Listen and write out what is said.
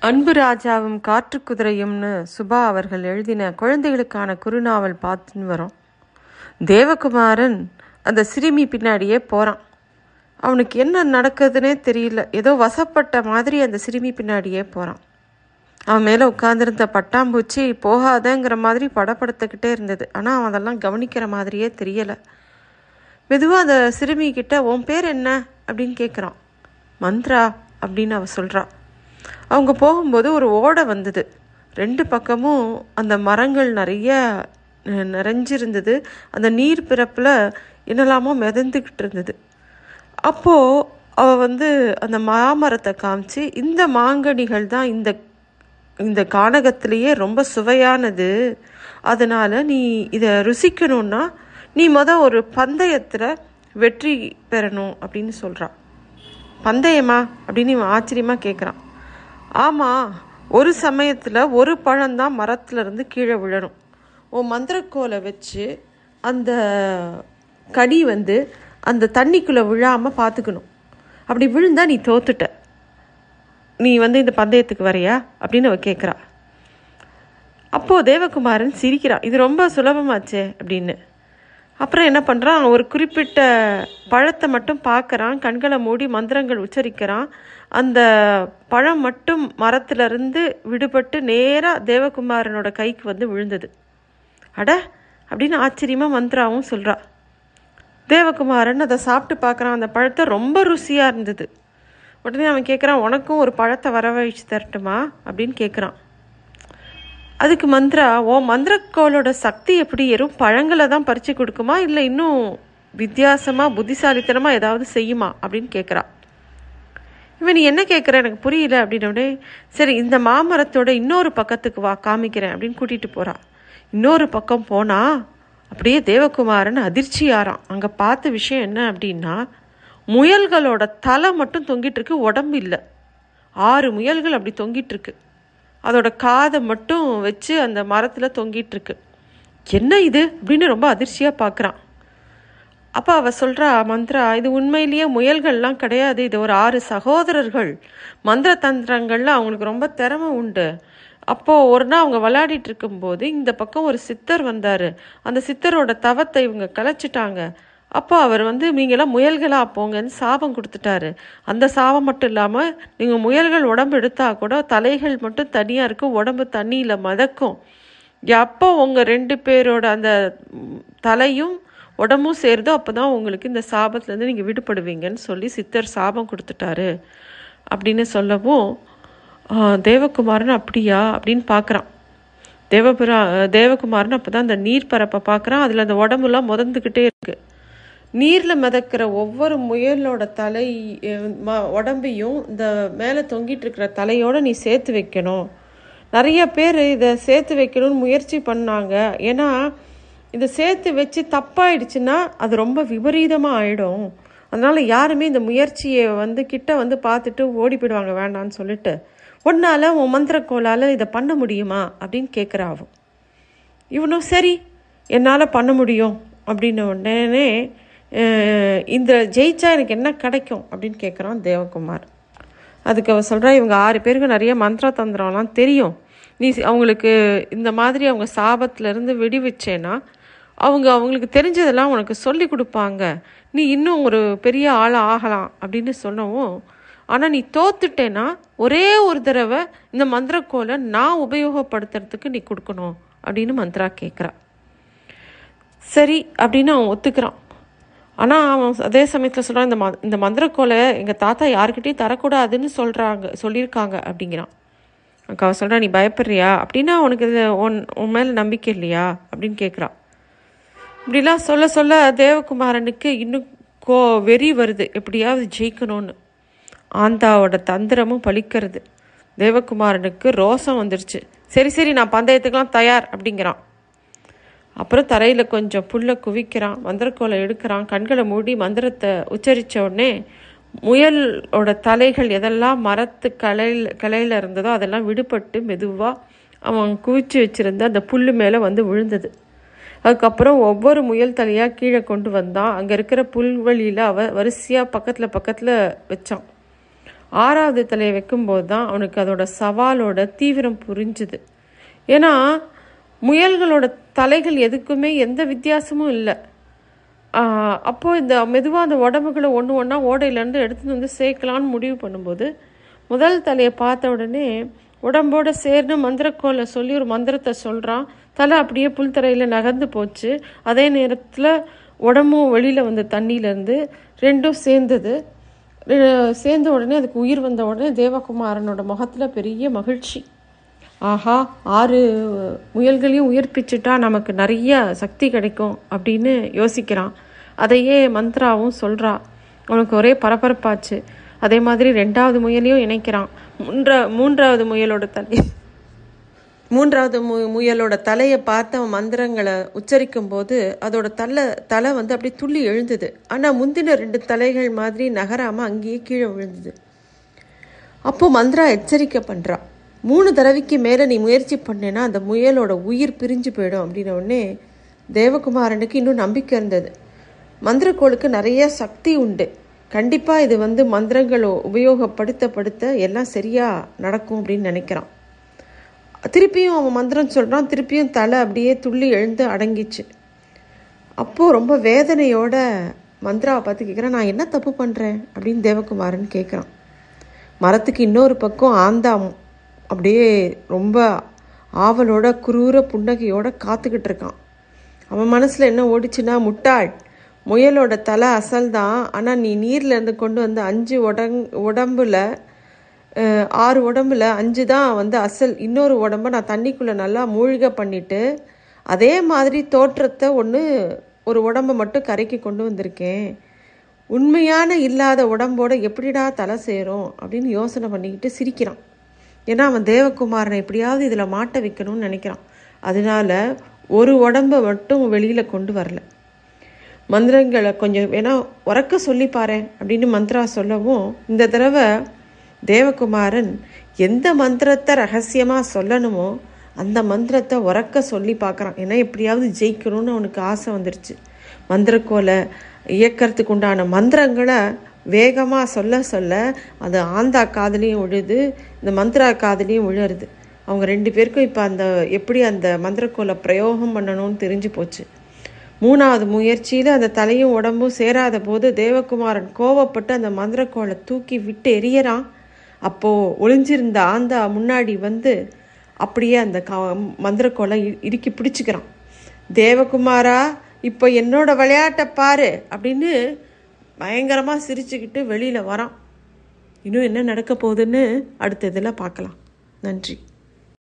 அன்பு ராஜாவும் காற்று குதிரையும்னு சுபா அவர்கள் எழுதின குழந்தைகளுக்கான குறுநாவல் பார்த்துன்னு வரோம். தேவகுமாரன் அந்த சிறுமி பின்னாடியே போகிறான் அவனுக்கு என்ன நடக்குதுன்னே தெரியல. ஏதோ வசப்பட்ட மாதிரி அந்த சிறுமி பின்னாடியே போகிறான் அவன் மேலே உட்காந்துருந்த பட்டாம்பூச்சி போகாதங்கிற மாதிரி படப்படுத்திக்கிட்டே இருந்தது. ஆனால் அவன் அதெல்லாம் கவனிக்கிற மாதிரியே தெரியலை. மெதுவாக அந்த சிறுமி கிட்ட உன் பேர் என்ன? அப்படின்னு கேட்குறான் மந்த்ரா அப்படின்னு அவன் சொல்கிறான் அவங்க போகும்போது ஒரு ஓடை வந்தது. ரெண்டு பக்கமும் அந்த மரங்கள் நிறைய நிறைஞ்சிருந்தது. அந்த நீர் பிறப்பில் என்னெல்லாமோ மிதந்துக்கிட்டு இருந்தது. அப்போது அவள் வந்து அந்த மாமரத்தை காமிச்சு இந்த மாங்கனிகள் தான் இந்த இந்த கானகத்திலேயே ரொம்ப சுவையானது. அதனால் நீ இதை ருசிக்கணும்னா நீ மொதல் ஒரு பந்தயத்தில் வெற்றி பெறணும் அப்படின்னு சொல்கிறான் பந்தயமா? அப்படின்னு இவன் ஆச்சரியமாக கேட்குறான் ஆமாம் ஒரு சமயத்தில் ஒரு பழம்தான் மரத்துலேருந்து கீழே விழணும். உன் மந்திரக்கோலை வச்சு அந்த கடி வந்து அந்த தண்ணிக்குள்ளே விழாமல் பார்த்துக்கணும் அப்படி விழுந்தா நீ தோத்துட்ட. நீ வந்து இந்த பந்தயத்துக்கு வரையா? அப்படின்னு அவ கேட்குறா அப்போது தேவகுமாரன் சிரிக்கிறான் இது ரொம்ப சுலபமாச்சே அப்படின்னு. அப்புறம் என்ன பண்ணுறான் ஒரு குறிப்பிட்ட பழத்தை மட்டும் பார்க்கறான் கண்களை மூடி மந்திரங்கள் உச்சரிக்கிறான். அந்த பழம் மட்டும் மரத்திலிருந்து விடுபட்டு நேராக தேவகுமாரனோட கைக்கு வந்து விழுந்தது. அட அப்படின்னு ஆச்சரியமாக மந்த்ராவும் சொல்கிறா தேவகுமாரன் அதை சாப்பிட்டு பார்க்குறான். அந்த பழத்தை ரொம்ப ருசியாக இருந்தது. உடனே அவன் கேட்குறான் உனக்கும் ஒரு பழத்தை வரவழைச்சு தரட்டுமா? அப்படின்னு கேட்குறான் அதுக்கு மந்த்ரா ஓ மந்திரக்கோளோட சக்தி எப்படி? வெறும் பழங்களை தான் பறித்து கொடுக்குமா? இல்லை இன்னும் வித்தியாசமாக புத்திசாலித்தனமாக ஏதாவது செய்யுமா? அப்படின்னு கேட்குறான் இவன் நீ என்ன கேட்குற எனக்கு புரியல. அப்படின்னோடனே சரி இந்த மாமரத்தோட இன்னொரு பக்கத்துக்கு வா காமிக்கிறேன். அப்படின்னு கூட்டிகிட்டு போகிறான் இன்னொரு பக்கம் போனால் அப்படியே தேவகுமாரன் அதிர்ச்சி ஆறான் அங்கே பார்த்த விஷயம் என்ன அப்படின்னா முயல்களோட தலை மட்டும் தொங்கிட்டு இருக்கு உடம்பு இல்லை. ஆறு முயல்கள் அப்படி தொங்கிட்டு இருக்கு. அதோட காதை மட்டும் வச்சு அந்த மரத்தில் தொங்கிட்டு இருக்கு. என்ன இது? அப்படின்னு ரொம்ப அதிர்ச்சியாக பார்க்குறான் அப்போ அவள் சொல்கிறா மந்த்ரா இது உண்மையிலேயே முயல்கள்லாம் கிடையாது. இது ஒரு ஆறு சகோதரர்கள். மந்திர தந்திரங்களில் அவங்களுக்கு ரொம்ப திறமை உண்டு. அப்போது ஒரு நாள் அவங்க விளையாடிட்டு இருக்கும்போது இந்த பக்கம் ஒரு சித்தர் வந்தார். அந்த சித்தரோட தவத்தை இவங்க கலைச்சிட்டாங்க. அப்போ அவர் வந்து நீங்களாம் முயல்களா போங்கன்னு சாபம் கொடுத்துட்டாரு. அந்த சாபம் மட்டும் இல்லாமல் நீங்கள் முயல்கள் உடம்பு எடுத்தா கூட தலைகள் மட்டும் தனியாக இருக்கும் உடம்பு தண்ணியில் மதக்கும். எப்போ உங்கள் ரெண்டு பேரோட அந்த தலையும் உடம்பும் சேருதோ அப்போ தான் உங்களுக்கு இந்த சாபத்துலேருந்து நீங்கள் விடுபடுவீங்கன்னு சொல்லி சித்தர் சாபம் கொடுத்துட்டாரு அப்படின்னு சொல்லவும் தேவகுமாரன் அப்படியா? அப்படின்னு பார்க்குறான் தேவபுரா தேவகுமாரன் அப்போ தான் அந்த நீர் பரப்பை பார்க்குறான் அதில் அந்த உடம்புலாம் முதந்துக்கிட்டே இருக்கு. நீரில் மிதக்கிற ஒவ்வொரு முயலோட தலை ம- உடம்பையும் இந்த மேலே தொங்கிட்டு இருக்கிற தலையோட நீ சேர்த்து வைக்கணும். நிறைய பேர் இதை சேர்த்து வைக்கணும்னு முயற்சி பண்ணாங்க. ஏன்னா இதை சேர்த்து வச்சு தப்பாயிடுச்சுன்னா அது ரொம்ப விபரீதமாக ஆகிடும் அதனால் யாருமே இந்த முயற்சியை வந்து கிட்ட வந்து பார்த்துட்டு ஓடி போயிடுவாங்க வேண்டான்னு சொல்லிட்டு. உன்னால உன் மந்திரக்கோளால் இதை பண்ண முடியுமா? அப்படின்னு கேட்குறா இவனும் சரி என்னால் பண்ண முடியும் அப்படின்ன உடனே இந்த ஜெயிச்சா எனக்கு என்ன கிடைக்கும் அப்படின்னு கேட்குறான் தேவகுமார். அதுக்கு அவ சொல்கிறா இவங்க ஆறு பேருக்கு நிறைய மந்திர தந்திரம்லாம் தெரியும். நீ அவங்களுக்கு இந்த மாதிரி அவங்க சாபத்திலேருந்து விடுவிச்சேன்னா அவங்க அவங்களுக்கு தெரிஞ்சதெல்லாம் உனக்கு சொல்லி கொடுப்பாங்க. நீ இன்னும் ஒரு பெரிய ஆளாக ஆகலாம் அப்படின்னு சொன்னவும் ஆனால் நீ தோத்துட்டேன்னா ஒரே ஒரு தடவை இந்த மந்திரக்கோலை நான் உபயோகப்படுத்துறதுக்கு நீ கொடுக்கணும் அப்படின்னு மந்த்ரா கேட்குறா சரி அப்படின்னு அவன் ஒத்துக்கிறான். ஆனால் அவன் அதே சமயத்தில் சொல்கிறான் இந்த ம இந்த மந்திரக்கோலை எங்கள் தாத்தா யாருக்கிட்டையும் தரக்கூடாதுன்னு சொல்கிறாங்க சொல்லியிருக்காங்க அப்படிங்கிறான். அக்கா அவன் சொல்கிறா நீ பயப்படுறியா? அப்படின்னா உனக்கு இது உன் உன் மேலே நம்பிக்கை இல்லையா? அப்படின்னு கேட்குறான் இப்படிலாம் சொல்ல சொல்ல தேவகுமாரனுக்கு இன்னும் கோ வெறி வருது. எப்படியாவது ஜெயிக்கணும்னு. ஆந்தாவோட தந்திரமும் பழிக்கிறது தேவகுமாரனுக்கு ரோசம் வந்துருச்சு. சரி சரி நான் பந்தயத்துக்கெலாம் தயார் அப்படிங்கிறான். அப்புறம் தரையில் கொஞ்சம் புல்லை குவிக்கிறான். மந்திரக்கோலை எடுக்கிறான். கண்களை மூடி மந்திரத்தை உச்சரித்த உடனே முயலோட தலைகள் எதெல்லாம் மரத்து கலையில் கலையில் இருந்ததோ அதெல்லாம் விடுபட்டு மெதுவாக அவன் குவிச்சு வச்சுருந்து அந்த புல்லு மேலே வந்து விழுந்தது. அதுக்கப்புறம் ஒவ்வொரு முயல் தலையாக கீழே கொண்டு வந்தான் அங்கே இருக்கிற புல்வெளியில் அவ வரிசையாக பக்கத்தில் பக்கத்தில் வச்சான். ஆறாவது தலையை வைக்கும்போது தான் அவனுக்கு அதோட சவாலோட தீவிரம் புரிஞ்சுது. ஏன்னா முயல்களோட தலைகள் எதுக்குமே எந்த வித்தியாசமும் இல்லை. அப்போது இந்த மெதுவாக அந்த உடம்புகளை ஒன்று ஒன்றா ஓடையிலேருந்து எடுத்துகிட்டு வந்து சேர்க்கலான்னு முடிவு பண்ணும்போது முதல் தலையை பார்த்த உடனே உடம்போட சேர்ந்து மந்திரக்கோலை சொல்லி ஒரு மந்திரத்தை சொல்கிறான் தலை அப்படியே புல்தரையில் நகர்ந்து போச்சு. அதே நேரத்தில் உடம்பும் வெளியில் வந்த தண்ணியிலேருந்து ரெண்டும் சேர்ந்தது. சேர்ந்த உடனே அதுக்கு உயிர் வந்த உடனே தேவகுமாரனோட முகத்தில் பெரிய மகிழ்ச்சி. ஆஹா ஆறு முயல்களையும் உயிர்ப்பிச்சுட்டா நமக்கு நிறைய சக்தி கிடைக்கும் அப்படின்னு யோசிக்கிறான். அதையே மந்த்ராவும் சொல்கிறா அவனுக்கு ஒரே பரபரப்பாச்சு. அதே மாதிரி ரெண்டாவது முயலையும் இணைக்கிறான். மூன்றா மூன்றாவது முயலோட தலை. மூன்றாவது மு முயலோட தலையை பார்த்து அவன் மந்திரங்களை உச்சரிக்கும் போது அதோட தலை தலை வந்து அப்படியே துள்ளி எழுந்தது. ஆனால் முந்தின ரெண்டு தலைகள் மாதிரி நகராமல் அங்கேயே கீழே விழுந்தது. அப்போ மந்திரா எச்சரிக்கை பண்ணுறான் மூணு தடவைக்கு மேலே நீ முயற்சி பண்ணேன்னா அந்த முயலோட உயிர் பிரிஞ்சு போயிடும் அப்படின்ன உடனே தேவகுமாரனுக்கு இன்னும் நம்பிக்கை இருந்தது. மந்திரக்கோளுக்கு நிறைய சக்தி உண்டு. கண்டிப்பாக இது வந்து மந்திரங்களோ உபயோகப்படுத்த படுத்த எல்லாம் சரியாக நடக்கும் அப்படின்னு நினைக்கிறான். திருப்பியும் அவன் மந்திரம் சொல்கிறான் திருப்பியும் தலை அப்படியே துள்ளி எழுந்து அடங்கிச்சு. அப்போது ரொம்ப வேதனையோட மந்திராவை பார்த்து கேட்குறேன் நான் என்ன தப்பு பண்ணுறேன் அப்படின்னு தேவகுமாரன் கேட்குறான் மரத்துக்கு இன்னொரு பக்கம் ஆந்தாம் அப்படியே ரொம்ப ஆவலோட குரூர புன்னகையோட காத்துக்கிட்டு இருக்கான். அவன் மனசில் என்ன ஓடிச்சுன்னா முட்டாள் முயலோட தலை அசல் தான் ஆனால் நீ நீர்லேருந்து கொண்டு வந்து அஞ்சு உடங் உடம்புல ஆறு உடம்புல அஞ்சு தான் வந்து அசல். இன்னொரு உடம்ப நான் தண்ணிக்குள்ளே நல்லா மூழ்க பண்ணிட்டு அதே மாதிரி தோற்றத்தை ஒன்று ஒரு உடம்பை மட்டும் கரைக்கு கொண்டு வந்திருக்கேன். உண்மையான இல்லாத உடம்போட எப்படிடா தலை சேரும் அப்படின்னு யோசனை பண்ணிக்கிட்டு சிரிக்கிறான். ஏன்னா அவன் தேவகுமாரனை எப்படியாவது இதில் மாட்ட வைக்கணும்னு நினைக்கிறான். அதனால ஒரு உடம்பை மட்டும் வெளியில் கொண்டு வரல. மந்திரங்களை கொஞ்சம் வேணா உறக்க சொல்லி பாரு அப்படின்னு மந்த்ரா சொல்லவும் இந்த தடவை தேவகுமாரன் எந்த மந்திரத்தை ரகசியமாக சொல்லணுமோ அந்த மந்திரத்தை உறக்க சொல்லி பார்க்குறான். ஏன்னா எப்படியாவது ஜெயிக்கணும்னு அவனுக்கு ஆசை வந்துருச்சு. மந்திரக்கோலை இயக்கிறதுக்கு உண்டான மந்திரங்களை வேகமாக சொல்ல சொல்ல அது ஆந்தா காதுலேயும் விழுது இந்த மந்திரா காதுலேயும் விழுறது. அவங்க ரெண்டு பேருக்கும் இப்போ அந்த எப்படி அந்த மந்திரக்கோலை பிரயோகம் பண்ணணும்னு தெரிஞ்சு போச்சு. மூணாவது முயற்சியில் அந்த தலையும் உடம்பும் சேராத போது தேவகுமாரன் கோவப்பட்டு அந்த மந்திரக்கோளை தூக்கி விட்டு எரியறான் அப்போது ஒளிஞ்சிருந்த ஆந்தா முன்னாடி வந்து அப்படியே அந்த க மந்திரக்கோளை இ- இறுக்கி பிடிச்சிக்கிறான். தேவகுமாரா இப்போ என்னோட விளையாட்டை பாரு அப்படின்னு பயங்கரமாக சிரிச்சுக்கிட்டு வெளியில் வரான். இன்னும் என்ன நடக்க போகுதுன்னு அடுத்த இதில் பார்க்கலாம். நன்றி.